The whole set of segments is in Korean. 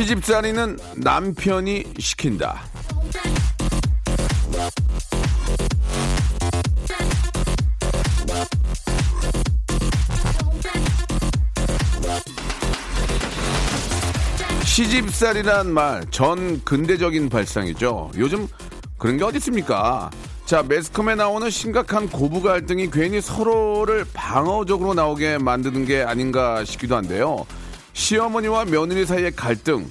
시집살이는 남편이 시킨다 시집살이란 말 전 근대적인 발상이죠. 요즘 그런 게 어디 있습니까? 자, 매스컴에 나오는 심각한 고부 갈등이 괜히 서로를 방어적으로 나오게 만드는 게 아닌가 싶기도 한데요. 시어머니와 며느리 사이의 갈등,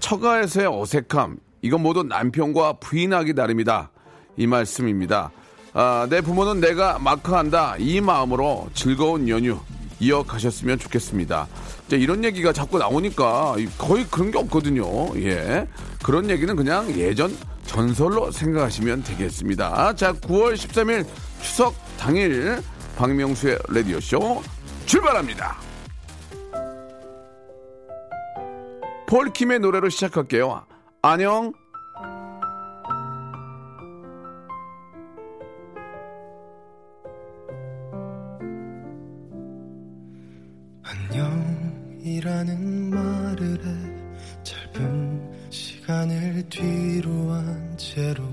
처가에서의 어색함, 이건 모두 남편과 부인하기 나름이다. 이 말씀입니다. 아, 내 부모는 내가 마크한다. 이 마음으로 즐거운 연휴 이어가셨으면 좋겠습니다. 자, 이런 얘기가 자꾸 나오니까 거의 그런 게 없거든요. 예. 그런 얘기는 그냥 예전 전설로 생각하시면 되겠습니다. 자, 9월 13일 추석 당일 박명수의 라디오쇼 출발합니다. 폴킴의 노래로 시작할게요. 안녕. 안녕이라는 말을 해 짧은 시간을 뒤로 한 채로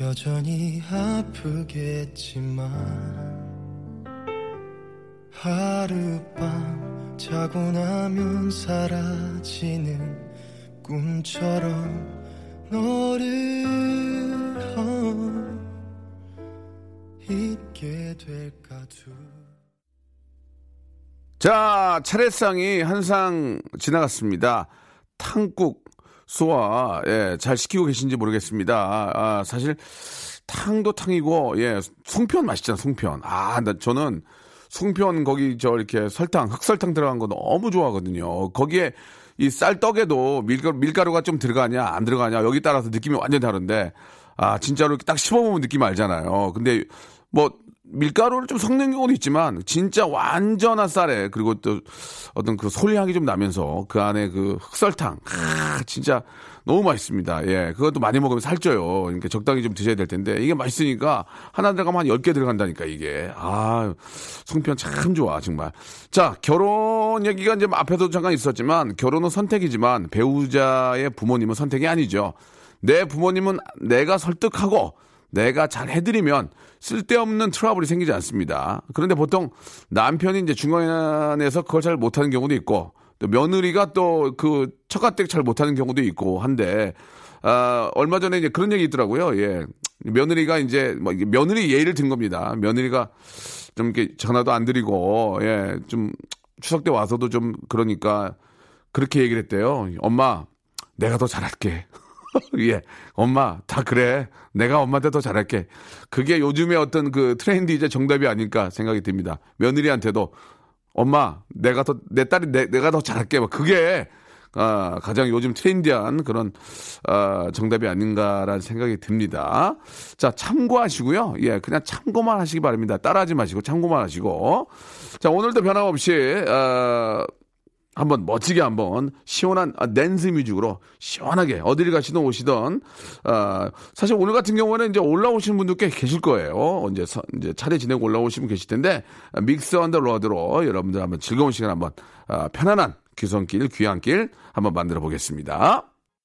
여전히 아프겠지만 꿈처럼 너를 어, 잊게 될까 두 자, 차례상이 한 상 지나갔습니다. 탕국 소화, 예, 잘 시키고 계신지 모르겠습니다. 아, 사실, 탕도 탕이고, 예, 송편 맛있잖아, 송편. 아, 나, 저는 송편 거기 저 이렇게 설탕, 흑설탕 들어간 거 너무 좋아하거든요. 거기에 이 쌀떡에도 밀가루, 밀가루가 좀 들어가냐, 안 들어가냐, 여기 따라서 느낌이 완전 다른데, 아, 진짜로 딱 씹어보면 느낌 알잖아요. 근데, 뭐, 밀가루를 좀 섞는 경우도 있지만 진짜 완전한 쌀에 그리고 또 어떤 그 솔향이 좀 나면서 그 안에 그 흑설탕 아, 진짜 너무 맛있습니다. 예. 그것도 많이 먹으면 살쪄요. 그러니까 적당히 좀 드셔야 될 텐데 이게 맛있으니까 하나 들어가면 한 10개 들어간다니까 이게. 아, 송편 참 좋아 정말. 자, 결혼 얘기가 이제 앞에도 잠깐 있었지만 결혼은 선택이지만 배우자의 부모님은 선택이 아니죠. 내 부모님은 내가 설득하고 내가 잘 해드리면 쓸데없는 트러블이 생기지 않습니다. 그런데 보통 남편이 이제 중간에서 그걸 잘 못하는 경우도 있고 또 며느리가 또 그 처가댁 잘 못하는 경우도 있고 한데 아, 얼마 전에 이제 그런 얘기 있더라고요. 예. 며느리가 이제 뭐 며느리 예의를 든 겁니다. 며느리가 좀 이렇게 전화도 안 드리고 예, 좀 추석 때 와서도 좀 그러니까 그렇게 얘기를 했대요. 엄마, 내가 더 잘할게. 예, 엄마 다 그래. 내가 엄마한테 더 잘할게. 그게 요즘에 어떤 그 트렌드이자 정답이 아닐까 생각이 듭니다. 며느리한테도 엄마 내가 더 내 딸이 내, 내가 더 잘할게. 막 그게 아, 가장 요즘 trendy한 그런 아, 정답이 아닌가라는 생각이 듭니다. 자 참고하시고요. 예, 그냥 참고만 하시기 바랍니다. 따라하지 마시고 참고만 하시고. 자 오늘도 변함없이 아, 한번 멋지게 한번 시원한 아, 댄스 뮤직으로 시원하게 어디를 가시든 오시든 아, 사실 오늘 같은 경우는 이제 올라오시는 분들 꽤 계실 거예요. 언제 서- 이제 차례 지내고 올라오시면 계실 텐데 아, 믹스 언더 로드로 여러분들 한번 즐거운 시간 한번 아, 편안한 귀성길 귀향길 한번 만들어 보겠습니다.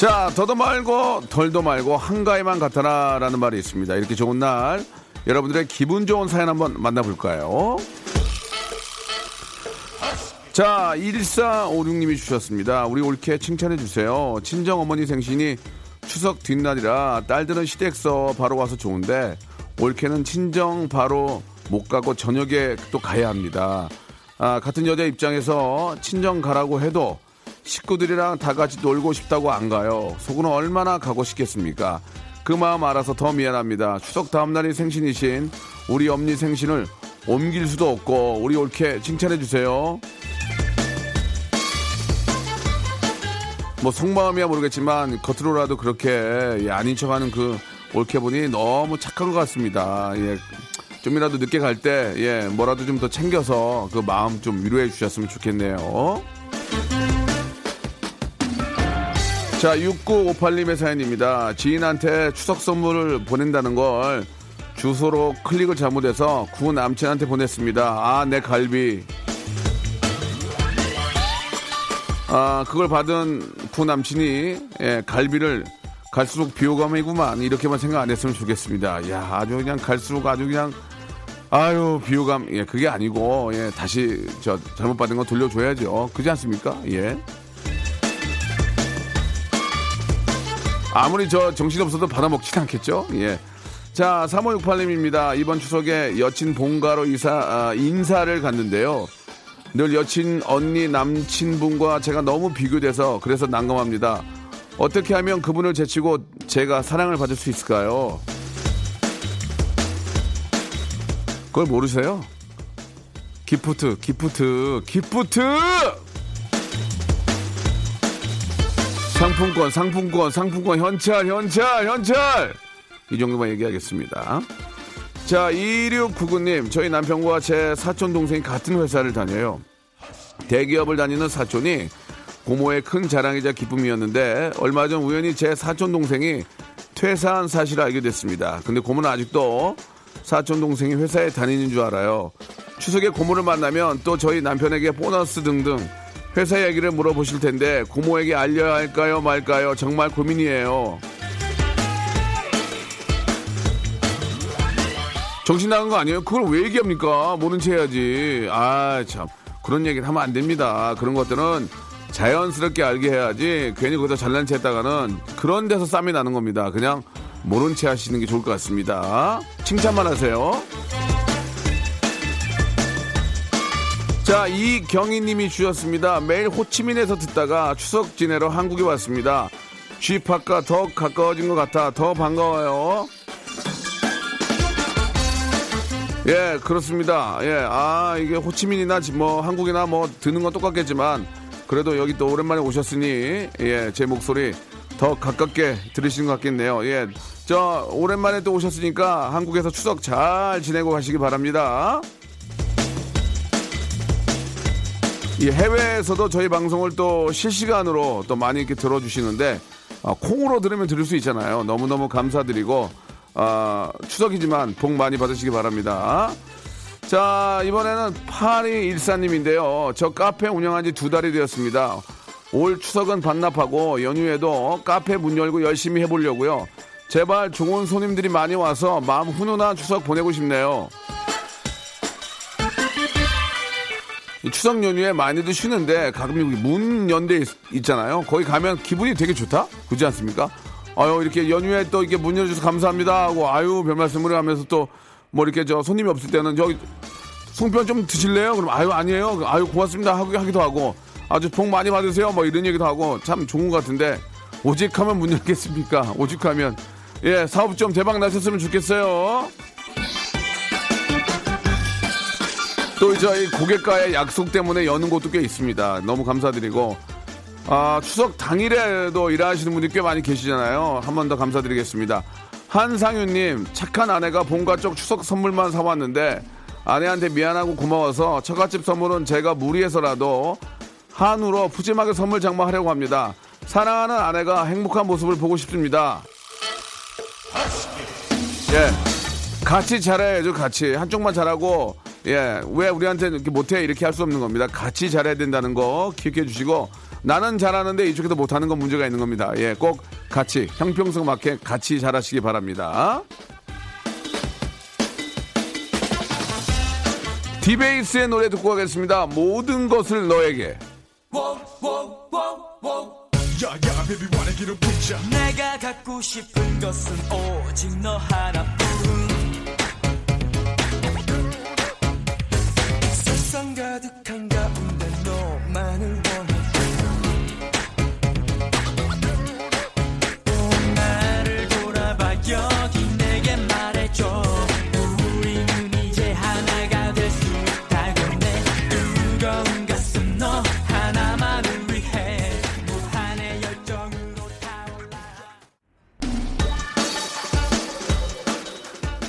자, 더도 말고 덜도 말고 한가위만 같아라라는 말이 있습니다. 이렇게 좋은 날 여러분들의 기분 좋은 사연 한번 만나볼까요? 자, 1456님이 주셨습니다. 우리 올케 칭찬해주세요. 친정 어머니 생신이 추석 뒷날이라 딸들은 시댁서 바로 와서 좋은데 올케는 친정 바로 못 가고 저녁에 또 가야 합니다. 아, 같은 여자 입장에서 친정 가라고 해도 식구들이랑 다 같이 놀고 싶다고 안 가요. 속으로 얼마나 가고 싶겠습니까? 그 마음 알아서 더 미안합니다. 추석 다음날이 생신이신 우리 엄니 생신을 옮길 수도 없고 우리 올케 칭찬해 주세요. 뭐 속마음이야 모르겠지만 겉으로라도 그렇게 예, 아닌 척하는 그 올케 분이 너무 착한 것 같습니다. 예. 좀이라도 늦게 갈 때, 예, 뭐라도 좀 더 챙겨서 그 마음 좀 위로해 주셨으면 좋겠네요. 자, 6958님의 사연입니다. 지인한테 추석 선물을 보낸다는 걸 주소로 클릭을 잘못해서 구 남친한테 보냈습니다. 아, 내 갈비. 아, 그걸 받은 구 남친이 예, 갈비를 갈수록 비호감이구만 이렇게만 생각 안 했으면 좋겠습니다. 야, 아주 그냥 갈수록 아주 그냥 아유 비호감 예 그게 아니고 예 다시 저 잘못 받은 거 돌려줘야죠. 그지 않습니까? 예. 아무리 저 정신없어도 받아먹진 않겠죠? 예. 자, 3568님입니다. 이번 추석에 여친 본가로 이사, 아, 인사를 갔는데요. 늘 여친, 언니, 남친분과 제가 너무 비교돼서 그래서 난감합니다. 어떻게 하면 그분을 제치고 제가 사랑을 받을 수 있을까요? 그걸 모르세요? gift, gift, gift! 상품권, 상품권, 상품권, 현찰, 현찰, 현찰! 이 정도만 얘기하겠습니다. 자, 2699님, 저희 남편과 제 사촌 동생이 같은 회사를 다녀요. 대기업을 다니는 사촌이 고모의 큰 자랑이자 기쁨이었는데 얼마 전 우연히 제 사촌 동생이 퇴사한 사실을 알게 됐습니다. 근데 고모는 아직도 사촌 동생이 회사에 다니는 줄 알아요. 추석에 고모를 만나면 또 저희 남편에게 보너스 등등 회사 얘기를 물어보실 텐데 고모에게 알려야 할까요 말까요 정말 고민이에요. 정신 나간 거 아니에요? 그걸 왜 얘기합니까? 모른 체 해야지. 아, 참. 그런 얘기는 하면 안 됩니다. 그런 것들은 자연스럽게 알게 해야지 괜히 거기서 잘난 체 했다가는 그런 데서 쌈이 나는 겁니다. 그냥 모른 체 하시는 게 좋을 것 같습니다. 칭찬만 하세요. 자, 이경희 님이 주셨습니다. 매일 호치민에서 듣다가 추석 지내러 한국에 왔습니다. 쥐팍과 더 가까워진 것 같아 더 반가워요. 예, 그렇습니다. 예, 아, 이게 호치민이나 뭐 한국이나 뭐 드는 건 똑같겠지만 그래도 여기 또 오랜만에 오셨으니 예, 제 목소리 더 가깝게 들으시는 것 같겠네요. 예, 저 오랜만에 또 오셨으니까 한국에서 추석 잘 지내고 가시기 바랍니다. 이 해외에서도 저희 방송을 또 실시간으로 또 많이 이렇게 들어주시는데 아, 콩으로 들으면 들을 수 있잖아요. 너무너무 감사드리고 아, 추석이지만 복 많이 받으시기 바랍니다. 자, 이번에는 8214님인데요. 저 카페 운영한 지 두 달이 되었습니다. 올 추석은 반납하고 연휴에도 카페 문 열고 열심히 해보려고요. 제발 좋은 손님들이 많이 와서 마음 훈훈한 추석 보내고 싶네요. 추석 연휴에 많이들 쉬는데 가끔 여기 문 연대 있, 잖아요 거기 가면 기분이 되게 좋다? 그렇지 않습니까? 아유, 이렇게 연휴에 또 이렇게 문 열어줘서 감사합니다 하고 아유, 별 말씀을 하면서 또 뭐 이렇게 저 손님이 없을 때는 저기 송편 좀 드실래요? 그럼 아유, 아니에요. 아유, 고맙습니다 하고 하기도 하고 아주 복 많이 받으세요. 뭐 이런 얘기도 하고 참 좋은 것 같은데 오직 하면 문 열겠습니까? 오직 하면 예, 사업 좀 대박 나셨으면 좋겠어요. 또 저희 고객과의 약속 때문에 여는 곳도 꽤 있습니다. 너무 감사드리고 아, 추석 당일에도 일하시는 분들이 꽤 많이 계시잖아요. 한 번 더 감사드리겠습니다. 한상윤님, 착한 아내가 본가 쪽 추석 선물만 사왔는데 아내한테 미안하고 고마워서 처갓집 선물은 제가 무리해서라도 한우로 푸짐하게 선물 장만하려고 합니다. 사랑하는 아내가 행복한 모습을 보고 싶습니다. 예. 같이 잘해야죠, 같이. 한쪽만 잘하고 예, 왜 우리한테 이렇게 못해? 이렇게 할 수 없는 겁니다. 같이 잘해야 된다는 거 기억해 주시고, 나는 잘하는데 이쪽에도 못하는 건 문제가 있는 겁니다. 예, 꼭 같이, 형평성 맞게 같이 잘하시기 바랍니다. 디베이스의 노래 듣고 가겠습니다. 모든 것을 너에게. 내가 갖고 싶은 것은 오직 너 하나 뿐 세상 가득한 가운데 너만을 원해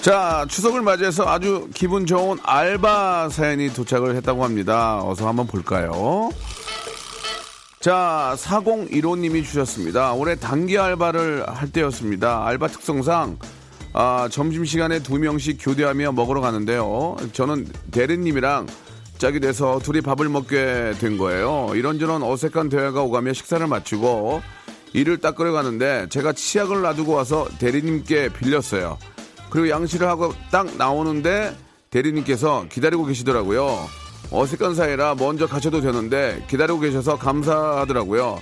자, 추석을 맞이해서 아주 기분 좋은 알바 사연이 도착을 했다고 합니다. 어서 한번 볼까요? 자, 4015님이 주셨습니다. 올해 단기 알바를 할 때였습니다. 알바 특성상 아, 점심시간에 두 명씩 교대하며 먹으러 가는데요. 저는 대리님이랑 짝이 돼서 둘이 밥을 먹게 된 거예요. 이런저런 어색한 대화가 오가며 식사를 마치고 이를 딱 끓여가는데 제가 치약을 놔두고 와서 대리님께 빌렸어요. 그리고 양치를 하고 딱 나오는데 대리님께서 기다리고 계시더라고요. 어색한 사이라 먼저 가셔도 되는데 기다리고 계셔서 감사하더라고요.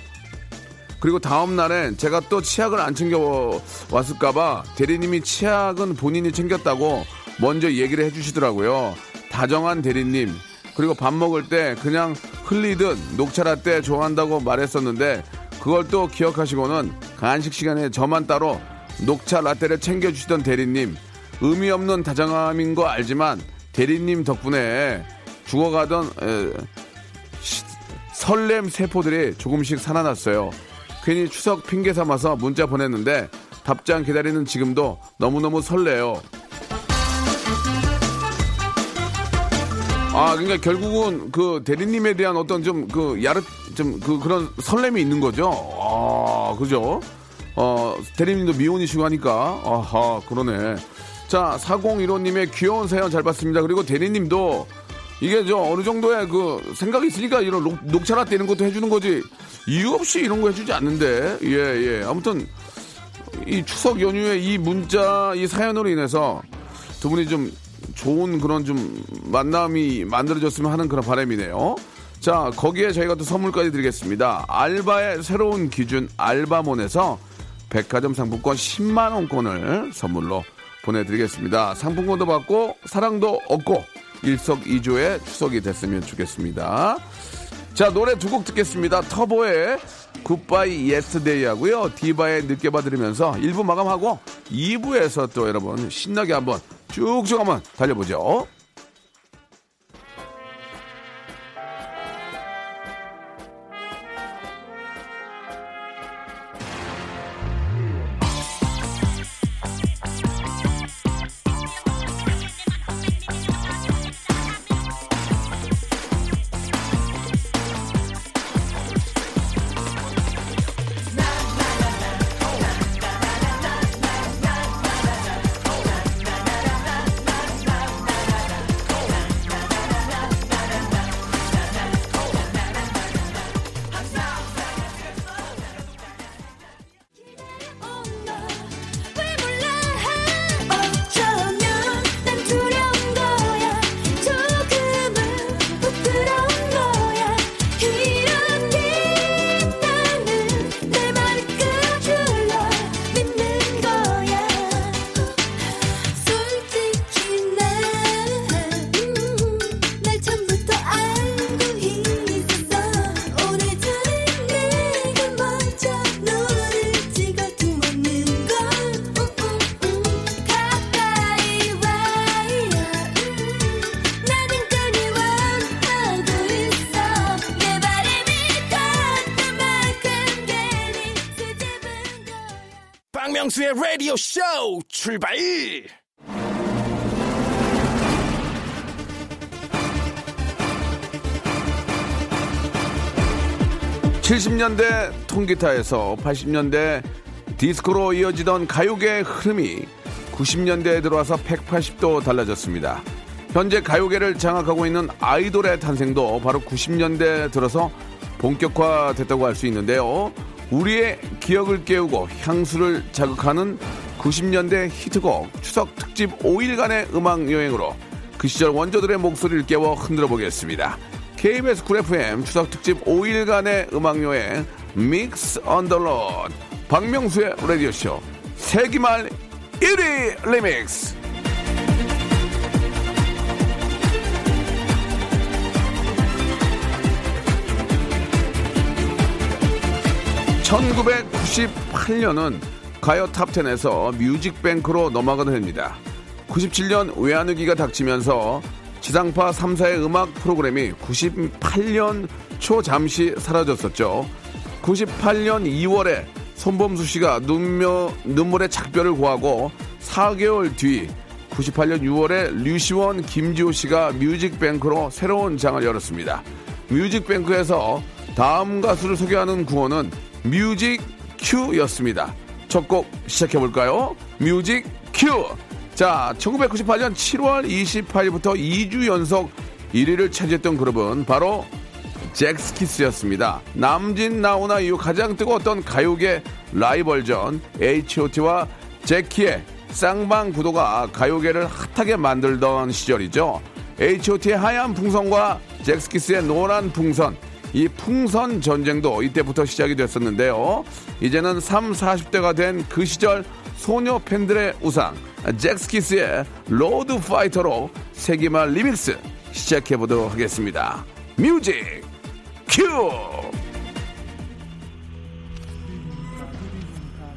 그리고 다음 날엔 제가 또 치약을 안 챙겨 왔을까봐 대리님이 치약은 본인이 챙겼다고 먼저 얘기를 해주시더라고요. 다정한 대리님. 그리고 밥 먹을 때 그냥 흘리듯 녹차라떼 좋아한다고 말했었는데 그걸 또 기억하시고는 간식 시간에 저만 따로 녹차 라떼를 챙겨주시던 대리님. 의미 없는 다정함인 거 알지만 대리님 덕분에 죽어가던 에, 시- 설렘 세포들이 조금씩 살아났어요. 괜히 추석 핑계 삼아서 문자 보냈는데 답장 기다리는 지금도 너무너무 설레요. 아, 그러니까 결국은 그 대리님에 대한 어떤 좀 그 야릇 좀 그 그런 설렘이 있는 거죠. 아, 그죠? 어, 대리님도 미혼이시고 하니까 아하, 그러네. 자, 4015님의 귀여운 사연 잘 봤습니다. 그리고 대리님도 이게 저 어느 정도의 그 생각이 있으니까 이런 녹, 녹차라떼 이런 것도 해주는 거지 이유 없이 이런 거 해주지 않는데 예 예 아무튼 이 추석 연휴에 이 문자 이 사연으로 인해서 두 분이 좀 좋은 그런 좀 만남이 만들어졌으면 하는 그런 바람이네요. 자 거기에 저희가 또 선물까지 드리겠습니다. 알바의 새로운 기준 알바몬에서 백화점 상품권 10만 원권을 선물로 보내드리겠습니다. 상품권도 받고 사랑도 얻고 일석이조의 추석이 됐으면 좋겠습니다. 자 노래 두 곡 듣겠습니다. 터보의 Goodbye Yesterday 하고요. 디바의 늦게 봐드리면서 1부 마감하고 2부에서 또 여러분 신나게 한번 쭉쭉 한번 달려보죠. 70년대 통기타에서 80년대 디스코로 이어지던 가요계의 흐름이 90년대에 들어와서 180도 달라졌습니다. 현재 가요계를 장악하고 있는 아이돌의 탄생도 바로 90년대 들어서 본격화됐다고 할 수 있는데요. 우리의 기억을 깨우고 향수를 자극하는 90년대 히트곡 추석 특집 5일간의 음악 여행으로 그 시절 원조들의 목소리를 깨워 흔들어 보겠습니다. KBS Cool FM 추석 특집 5일간의 음악 여행 mix on the road 박명수의 라디오 쇼. 세기말 1위 리믹스. 1998년은 가요 탑10에서 뮤직뱅크로 넘어가는 해입니다. 97년 외환위기가 닥치면서 지상파 3사의 음악 프로그램이 98년 초 잠시 사라졌었죠. 98년 2월에 손범수 씨가 눈며, 눈물의 작별을 고하고 4개월 뒤 98년 6월에 류시원, 김지호 씨가 뮤직뱅크로 새로운 장을 열었습니다. 뮤직뱅크에서 다음 가수를 소개하는 구호는 뮤직 큐였습니다. 첫 곡 시작해볼까요? Music cue! 자, 1998년 7월 28일부터 2주 연속 1위를 차지했던 그룹은 바로 젝스키스였습니다. 남진 나훈아 이후 가장 뜨거웠던 가요계 라이벌전 H.O.T와 젝키의 쌍방 구도가 가요계를 hot하게 만들던 시절이죠. H.O.T의 하얀 풍선과 젝스키스의 노란 풍선, 이 풍선 전쟁도 이때부터 시작이 됐었는데요. 이제는 3, 40대가 된 그 시절 소녀 팬들의 우상 잭스키스의 로드 파이터로 세기말 리믹스 시작해 보도록 하겠습니다. 뮤직 큐!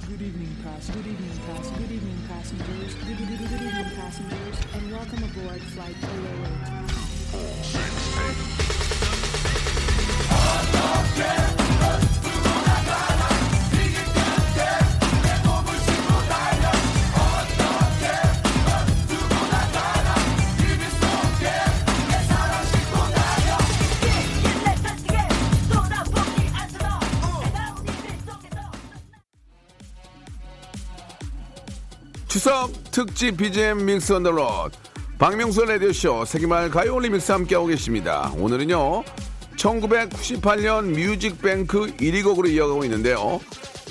Good evening, pass. Good evening, pass. Good evening, passengers. Good evening, good evening, passengers, and welcome aboard flight 008. 추석 특집 BGM mix on the road 박명수 라디오쇼 세기말 가요 올리 믹스 함께하고 계십니다. 오늘은요 1998년 뮤직뱅크 1위 곡으로 이어가고 있는데요.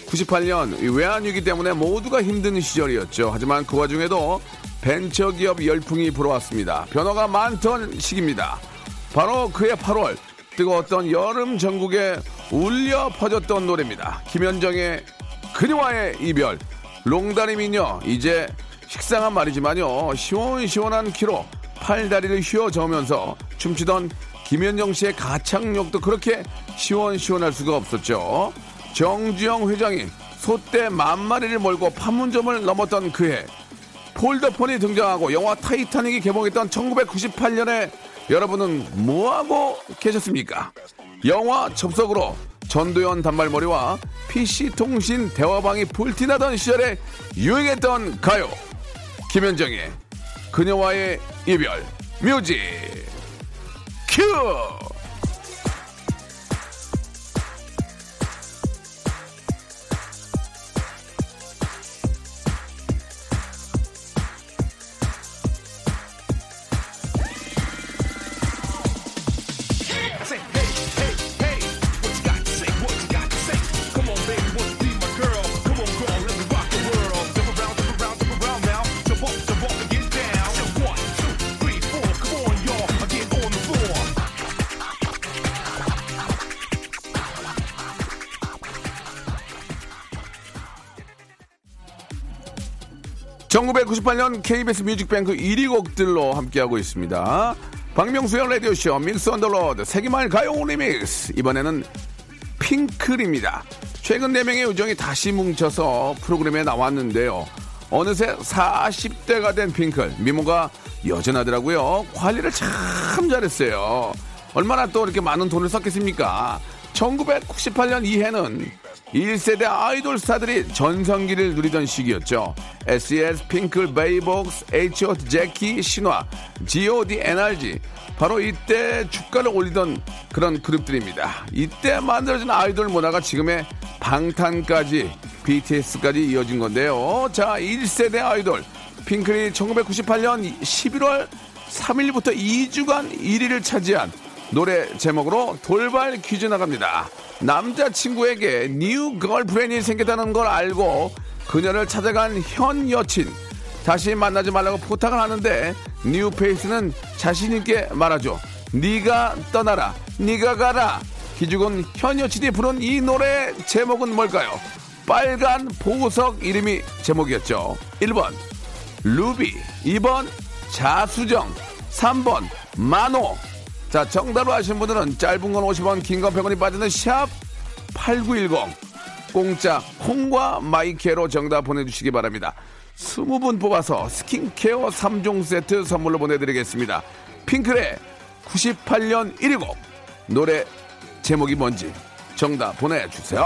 98년 외환위기 때문에 모두가 힘든 시절이었죠. 하지만 그 와중에도 벤처기업 열풍이 불어왔습니다. 변화가 많던 시기입니다. 바로 그해 8월 뜨거웠던 여름 전국에 울려 퍼졌던 노래입니다. 김현정의 그녀와의 이별 롱다리 미녀 이제 식상한 말이지만요 시원시원한 키로 팔다리를 휘어 저으면서 춤추던 김현정 씨의 가창력도 그렇게 시원시원할 수가 없었죠 정주영 회장이 소떼 만 마리를 몰고 판문점을 넘었던 그해 폴더폰이 등장하고 영화 타이타닉이 개봉했던 1998년에 여러분은 뭐하고 계셨습니까? 영화 접속으로 전도연 단발머리와 PC통신 대화방이 불티나던 시절에 유행했던 가요. 김현정의 그녀와의 이별 뮤직 큐 (1998년) KBS 뮤직뱅크 1위 곡들로 함께하고 있습니다 박명수의 라디오쇼 mix on the road 세기말 가요 리믹스 이번에는 핑클입니다. 최근 4명의 우정이 다시 뭉쳐서 프로그램에 나왔는데요. 어느새 40대가 된 핑클. 미모가 여전하더라고요. 관리를 참 잘했어요. 얼마나 또 이렇게 많은 돈을 썼겠습니까? 1998년 이해는 1세대 아이돌 스타들이 전성기를 누리던 시기였죠. SES, 핑클, 베이복스, H.O.T, 제키, 신화, G.O.D, NRG. 바로 이때 주가를 올리던 그런 그룹들입니다. 이때 만들어진 아이돌 문화가 지금의 방탄까지 BTS까지 이어진 건데요. 자, 1세대 아이돌. 핑클이 1998년 11월 3일부터 2주간 1위를 차지한 노래 제목으로 돌발 퀴즈 나갑니다. 남자친구에게 new girlfriend이 생겼다는 걸 알고 그녀를 찾아간 현 여친 다시 만나지 말라고 부탁을 하는데 new face는 자신 있게 말하죠. 네가 떠나라, 네가 가라. 기죽은 현 여친이 부른 이 노래 제목은 뭘까요? 빨간 보석 이름이 제목이었죠. 1번 루비, 2번 자수정, 3번 만호. 자, 정답을 아시는 분들은 짧은 건 50원, 긴 건 100원이 빠지는 샵 8910. 공짜 콩과 마이케로 정답 보내주시기 바랍니다. 20분 뽑아서 스킨케어 3종 세트 선물로 보내드리겠습니다. 핑클의 98년 1위곡 노래 제목이 뭔지 정답 보내주세요.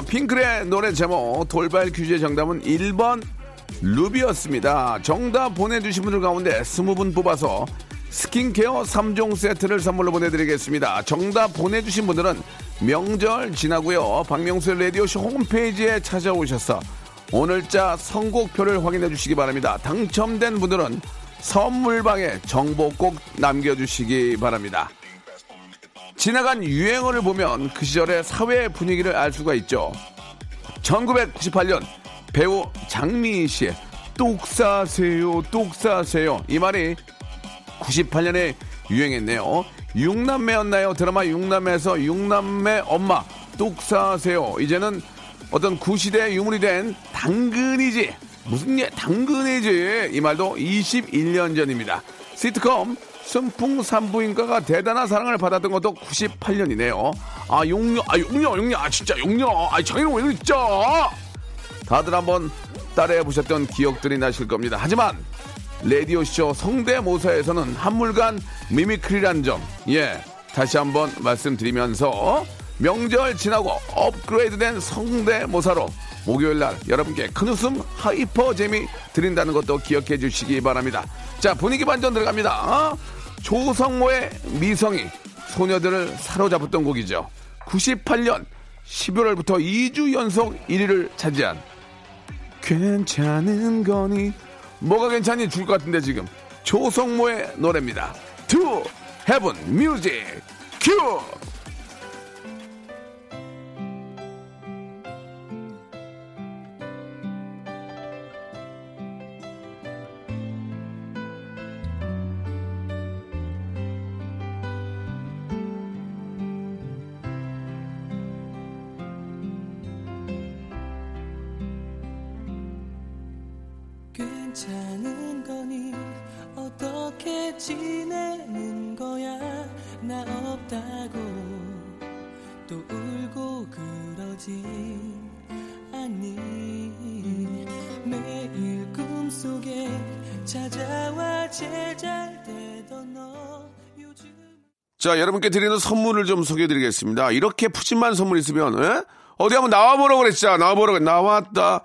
자, 핑클의 노래 제목 돌발 퀴즈의 정답은 1번 루비였습니다. 정답 보내주신 분들 가운데 20분 뽑아서 스킨케어 3종 세트를 선물로 보내드리겠습니다. 정답 보내주신 분들은 명절 지나고요. 박명수 라디오쇼 홈페이지에 찾아오셔서 오늘자 선곡표를 확인해 주시기 바랍니다. 당첨된 분들은 선물방에 정보 꼭 남겨주시기 바랍니다. 지나간 유행어를 보면 그 시절의 사회 분위기를 알 수가 있죠. 1998년 배우 장미희 씨의 똑 싸세요, 똑 싸세요. 이 말이 98년에 유행했네요. 육남매였나요? 드라마 육남매에서 육남매 엄마 똑 싸세요. 이제는 어떤 구시대 유물이 된 당근이지. 무슨 예, 당근이지. 이 말도 21년 전입니다. 시트콤 순풍 산부인과가 대단한 사랑을 받았던 것도 98년이네요. 아, 용녀, 아, 용녀, 용녀, 아, 진짜 용녀. 아, 장인은 왜 그랬죠? 다들 한번 따라해 보셨던 기억들이 나실 겁니다. 하지만 라디오쇼 성대모사에서는 한물간 mimicry란 점, 예, 다시 한번 말씀드리면서 명절 지나고 업그레이드된 성대모사로 목요일 날 여러분께 큰 웃음 hyper 재미 드린다는 것도 기억해 주시기 바랍니다. 자, 분위기 반전 들어갑니다. 어? 조성모의 미성이 소녀들을 사로잡았던 곡이죠. 98년 11월부터 2주 연속 1위를 차지한 괜찮은 거니 뭐가 괜찮니 줄것 같은데 지금 조성모의 노래입니다. To Heaven Music 큐 괜찮은 거니 어떻게 지내는 거야 나 없다고 또 울고 그러지 않니 매일 꿈속에 찾아와 제일 잘 되던 너 요즘 자, 여러분께 드리는 선물을 좀 소개해 드리겠습니다. 이렇게 푸짐한 선물 있으면, 에? 어디 한번 나와보라고 그랬죠? 나와보라고, 나왔다.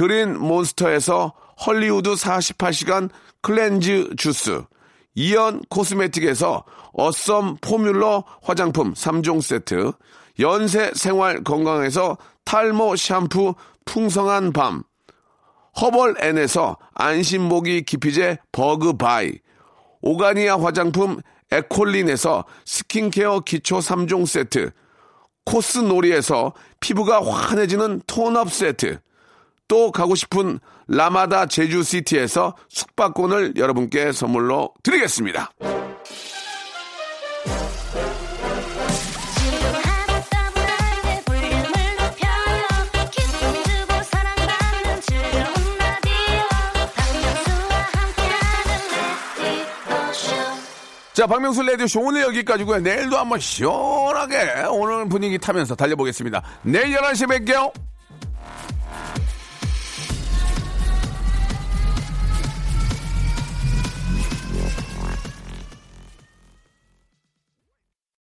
그린 몬스터에서 헐리우드 48시간 클렌즈 주스 이연 코스메틱에서 어썸 포뮬러 화장품 3종 세트 연세 생활 건강에서 탈모 샴푸 풍성한 밤 허벌 앤에서 안심모기 기피제 버그바이 오가니아 화장품 에콜린에서 스킨케어 기초 3종 세트 코스놀이에서 피부가 환해지는 톤업 세트 또 가고 싶은 라마다 제주시티에서 숙박권을 여러분께 선물로 드리겠습니다. 자, 박명수 레디오쇼 오늘 여기까지고요. 내일도 한번 시원하게 오늘 분위기 타면서 달려보겠습니다. 내일 11시에 뵐게요.